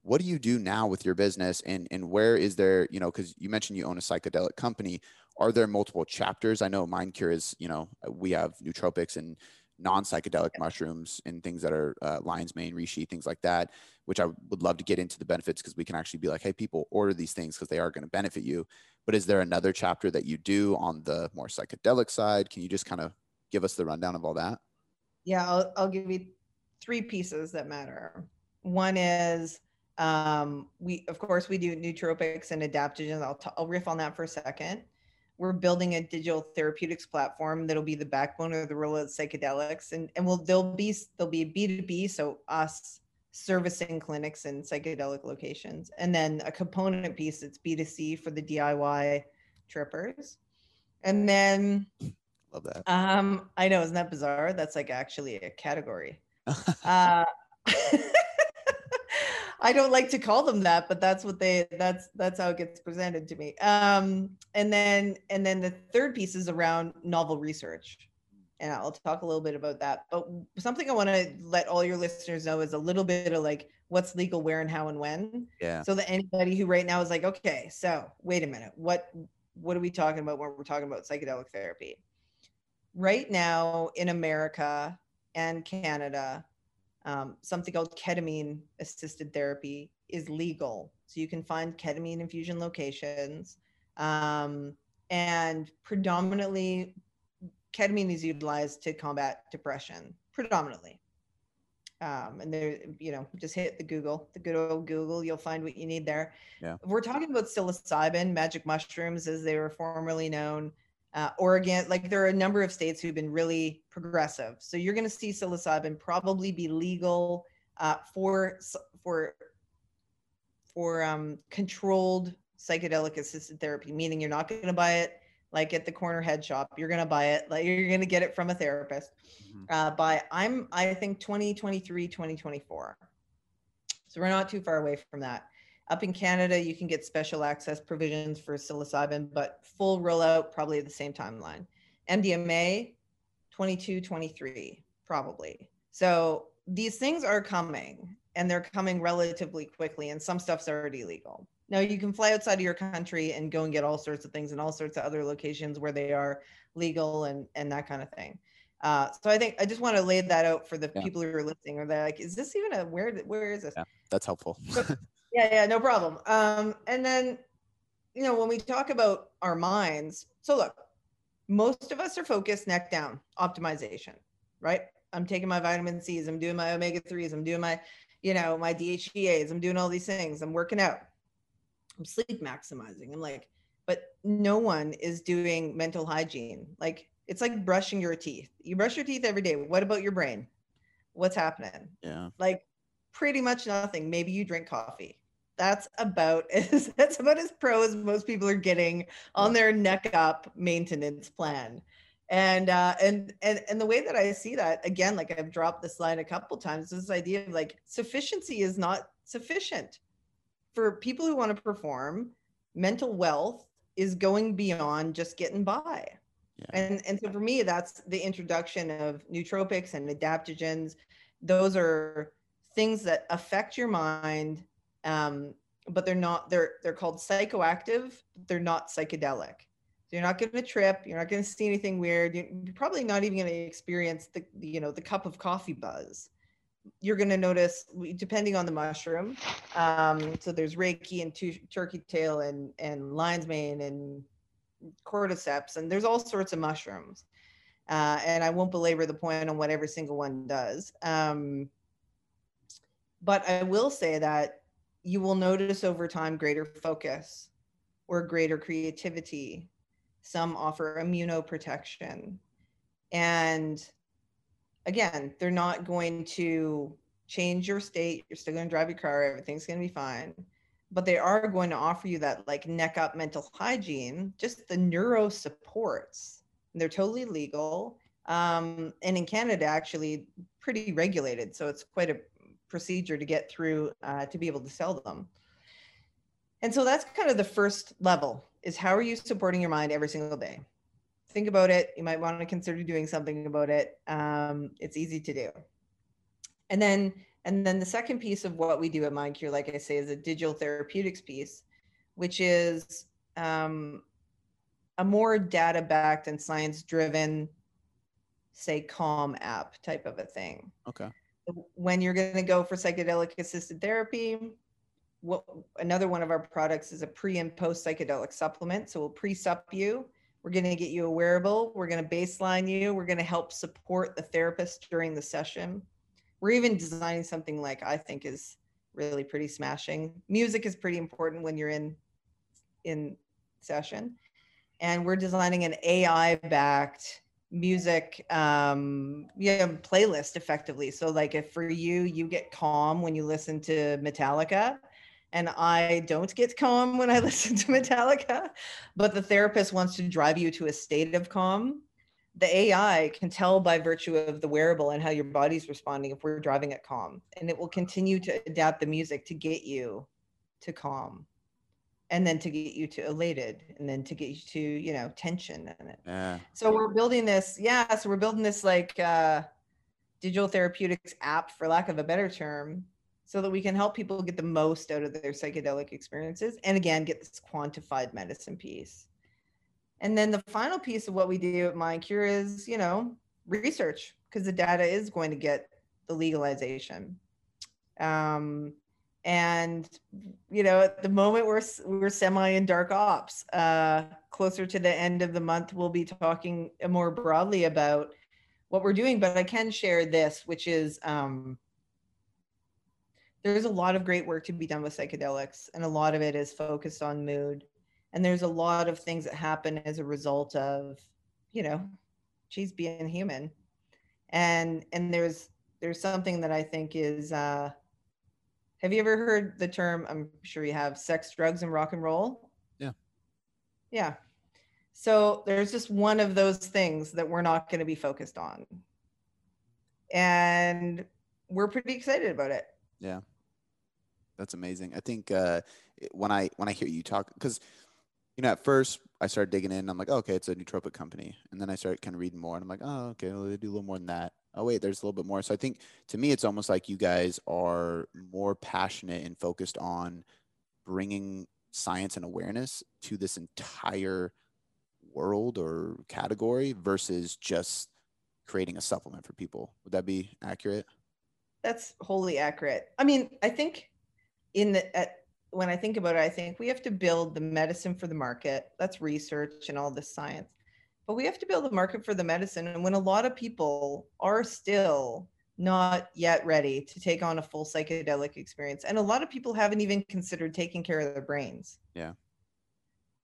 S1: what do you do now with your business? And and where is there you know because you mentioned you own a psychedelic company. Are there multiple chapters? I know mind cure is you know we have nootropics and non-psychedelic mushrooms and things that are uh, lion's mane reishi things like that which i would love to get into the benefits because we can actually be like hey people order these things because they are going to benefit you. But is there another chapter that you do on the more psychedelic side? Can you just kind of give us the rundown of all that?
S2: Yeah i'll, I'll give you three pieces that matter. One is um, we, of course, we do nootropics and adaptogens. I'll, t- I'll riff on that for a second. We're building a digital therapeutics platform that'll be the backbone of the role of psychedelics, and and will there'll be there'll be B two B, so us servicing clinics and psychedelic locations, and then a component piece that's B two C for the DIY trippers, and then
S1: love that.
S2: Um, I know, isn't that bizarre? That's like actually a category. uh, I don't like to call them that, but that's what they that's that's how it gets presented to me. Um, and then and then the third piece is around novel research. And I'll talk a little bit about that. But something I want to let all your listeners know is a little bit of like what's legal, where, and how, and when.
S1: Yeah.
S2: So that anybody who right now is like, okay, so wait a minute, what what are we talking about when we're talking about psychedelic therapy? Right now in America and Canada, um, something called ketamine assisted therapy is legal. So you can find ketamine infusion locations. Um, and predominantly, ketamine is utilized to combat depression, predominantly. Um, and there, you know, just hit the Google, the good old Google, you'll find what you need there.
S1: Yeah.
S2: We're talking about psilocybin, magic mushrooms, as they were formerly known, uh, Oregon, like there are a number of states who've been really progressive. So you're going to see psilocybin probably be legal uh, for for for um, controlled psychedelic assisted therapy, meaning you're not going to buy it like at the corner head shop. You're going to buy it like you're going to get it from a therapist. Mm-hmm. Uh, by I'm I think 2023 2024. So we're not too far away from that. Up in Canada, you can get special access provisions for psilocybin, but full rollout probably at the same timeline. MDMA, 22, 23, probably. So these things are coming and they're coming relatively quickly, and some stuff's already legal. Now you can fly outside of your country and go and get all sorts of things in all sorts of other locations where they are legal and and that kind of thing. Uh, so I think I just want to lay that out for the yeah. people who are listening. Or they're like, "Is this even a where? Where is this?"
S1: Yeah, that's helpful.
S2: so, yeah, yeah, no problem. Um, and then, you know, when we talk about our minds, so look, most of us are focused neck down optimization, right? I'm taking my vitamin C's, I'm doing my omega 3s, I'm doing my, you know, my DHEAs, I'm doing all these things, I'm working out, I'm sleep maximizing. I'm like, but no one is doing mental hygiene. Like, it's like brushing your teeth. You brush your teeth every day. What about your brain? What's happening?
S1: Yeah.
S2: Like, pretty much nothing. Maybe you drink coffee. That's about as that's about as pro as most people are getting on their neck up maintenance plan. And uh, and and and the way that I see that again, like I've dropped this line a couple times, this idea of like sufficiency is not sufficient for people who want to perform. Mental wealth is going beyond just getting by. Yeah. And and so for me, that's the introduction of nootropics and adaptogens. Those are things that affect your mind um, but they're not they're they're called psychoactive they're not psychedelic. So you're not going to trip you're not going to see anything weird you're probably not even going to experience the you know the cup of coffee buzz. You're going to notice depending on the mushroom um, so there's reishi and tu- turkey tail and and lion's mane and cordyceps and there's all sorts of mushrooms. Uh, and i won't belabor the point on what every single one does. Um, but I will say that you will notice over time greater focus or greater creativity. Some offer immunoprotection. And again, they're not going to change your state. You're still going to drive your car, everything's going to be fine. But they are going to offer you that like neck up mental hygiene, just the neuro supports. They're totally legal. Um, and in Canada, actually, pretty regulated. So it's quite a procedure to get through uh, to be able to sell them. And so that's kind of the first level is how are you supporting your mind every single day? Think about it. You might want to consider doing something about it. Um, it's easy to do. And then and then the second piece of what we do at MindCure, like I say, is a digital therapeutics piece, which is um, a more data backed and science driven, say, calm app type of a thing.
S1: Okay.
S2: When you're going to go for psychedelic assisted therapy, what another one of our products is a pre and post psychedelic supplement. So we'll pre sup you. We're going to get you a wearable. We're going to baseline you. We're going to help support the therapist during the session we're even designing something like I think is really pretty smashing. Music is pretty important when you're in in session, and we're designing an AI backed music um yeah playlist effectively so like if for you you get calm when you listen to metallica and i don't get calm when i listen to metallica but the therapist wants to drive you to a state of calm the AI can tell by virtue of the wearable and how your body's responding if we're driving it calm. And it will continue to adapt the music to get you to calm and then to get you to elated and then to get you to, you know, tension and it. Yeah. So we're building this, yeah. So we're building this like uh digital therapeutics app for lack of a better term so that we can help people get the most out of their psychedelic experiences and again get this quantified medicine piece and then the final piece of what we do at mind cure is, you know, research because the data is going to get the legalization. Um, and you know, at the moment we're we're semi in dark ops. Uh, closer to the end of the month, we'll be talking more broadly about what we're doing. But I can share this, which is um, there's a lot of great work to be done with psychedelics, and a lot of it is focused on mood and there's a lot of things that happen as a result of you know she's being human and and there's there's something that i think is uh have you ever heard the term i'm sure you have sex drugs and rock and roll?
S1: Yeah.
S2: Yeah. So there's just one of those things that we're not going to be focused on. And we're pretty excited about it.
S1: Yeah. That's amazing. I think uh when i when i hear you talk because you know, at first I started digging in. I'm like, oh, okay, it's a nootropic company, and then I started kind of reading more, and I'm like, oh, okay, well, they do a little more than that. Oh, wait, there's a little bit more. So I think to me, it's almost like you guys are more passionate and focused on bringing science and awareness to this entire world or category versus just creating a supplement for people. Would that be accurate?
S2: That's wholly accurate. I mean, I think in the at when I think about it, I think we have to build the medicine for the market. That's research and all this science. But we have to build a market for the medicine. And when a lot of people are still not yet ready to take on a full psychedelic experience, and a lot of people haven't even considered taking care of their brains.
S1: Yeah.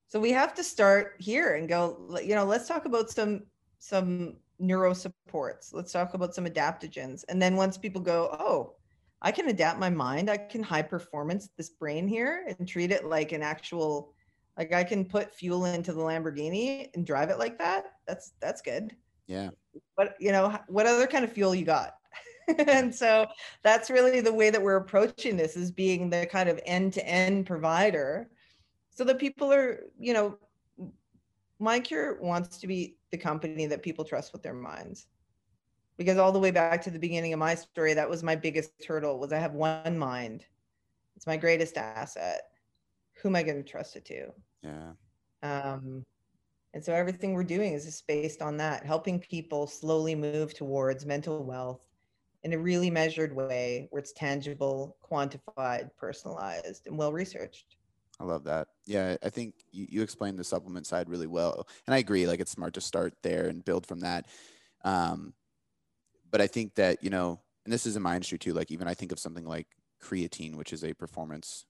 S2: So we have to start here and go, you know, let's talk about some some neuro supports. Let's talk about some adaptogens. And then once people go, oh, I can adapt my mind. I can high performance this brain here and treat it like an actual, like I can put fuel into the Lamborghini and drive it like that. That's that's good.
S1: Yeah.
S2: But you know, what other kind of fuel you got? and so that's really the way that we're approaching this is being the kind of end-to-end provider so that people are, you know, MindCure wants to be the company that people trust with their minds because all the way back to the beginning of my story that was my biggest hurdle was i have one mind it's my greatest asset who am i going to trust it to
S1: yeah
S2: um and so everything we're doing is just based on that helping people slowly move towards mental wealth in a really measured way where it's tangible quantified personalized and well researched
S1: I love that. Yeah, I think you, you explained the supplement side really well. And I agree, like it's smart to start there and build from that. Um, but I think that, you know, and this is in my industry too, like even I think of something like creatine, which is a performance.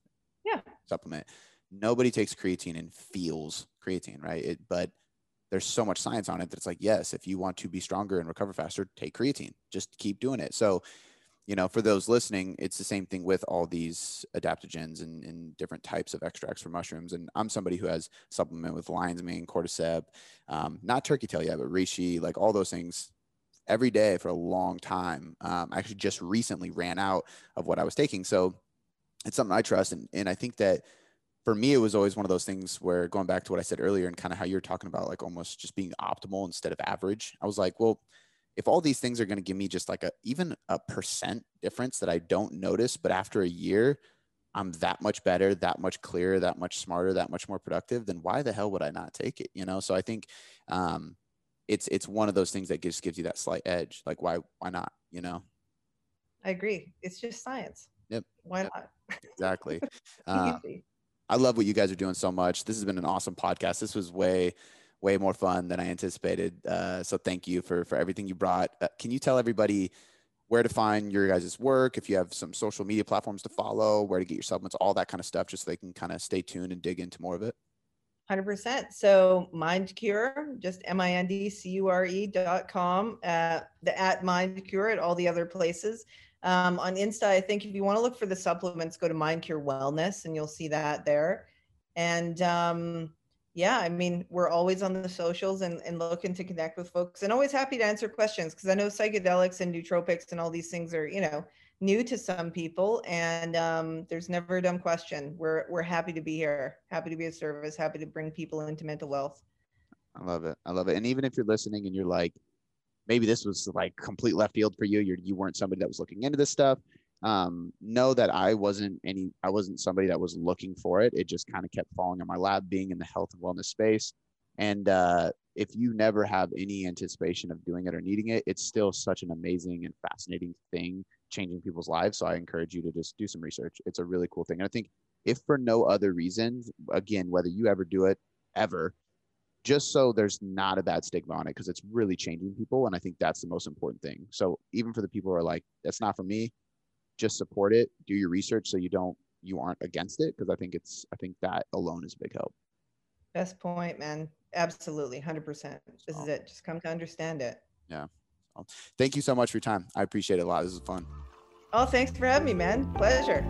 S1: Supplement. Nobody takes creatine and feels creatine, right? It, but there's so much science on it that it's like, yes, if you want to be stronger and recover faster, take creatine. Just keep doing it. So, you know, for those listening, it's the same thing with all these adaptogens and, and different types of extracts from mushrooms. And I'm somebody who has supplement with lion's mane, cordyceps, um, not turkey tail yet, but reishi, like all those things every day for a long time. Um, I actually just recently ran out of what I was taking. So it's something I trust. And, and I think that for me, it was always one of those things where going back to what I said earlier and kind of how you're talking about like almost just being optimal instead of average. I was like, well, if all these things are going to give me just like a even a percent difference that I don't notice, but after a year, I'm that much better, that much clearer, that much smarter, that much more productive, then why the hell would I not take it? You know? So I think um, it's it's one of those things that just gives you that slight edge. Like why why not? You know?
S2: I agree. It's just science.
S1: Yep.
S2: Why
S1: Yep.
S2: not?
S1: Exactly. Uh, I love what you guys are doing so much. This has been an awesome podcast. This was way, way more fun than I anticipated. Uh, so thank you for for everything you brought. Uh, can you tell everybody where to find your guys' work? If you have some social media platforms to follow, where to get your supplements, all that kind of stuff, just so they can kind of stay tuned and dig into more of it.
S2: 100%. So Mind Cure, just M-I-N-D-C-U-R-E dot com, uh, the at Mind Cure at all the other places. Um, on Insta, I think if you want to look for the supplements, go to Mind Cure Wellness and you'll see that there. And um, yeah, I mean, we're always on the socials and, and looking to connect with folks and always happy to answer questions because I know psychedelics and nootropics and all these things are, you know, new to some people and um, there's never a dumb question. We're, we're happy to be here, happy to be of service, happy to bring people into mental wealth.
S1: I love it. I love it. And even if you're listening and you're like, maybe this was like complete left field for you, you're, you weren't somebody that was looking into this stuff. Um, know that I wasn't any, I wasn't somebody that was looking for it. It just kind of kept falling on my lap, being in the health and wellness space. And uh, if you never have any anticipation of doing it or needing it, it's still such an amazing and fascinating thing, changing people's lives. So I encourage you to just do some research. It's a really cool thing. And I think if for no other reason, again, whether you ever do it ever, just so there's not a bad stigma on it because it's really changing people and i think that's the most important thing so even for the people who are like that's not for me just support it do your research so you don't you aren't against it because i think it's i think that alone is a big help
S2: Best point, man. Absolutely. 100%. This is it. Just come to understand it. Yeah.
S1: Thank you so much for your time i appreciate it a lot this is fun
S2: Oh, thanks for having me, man. Pleasure.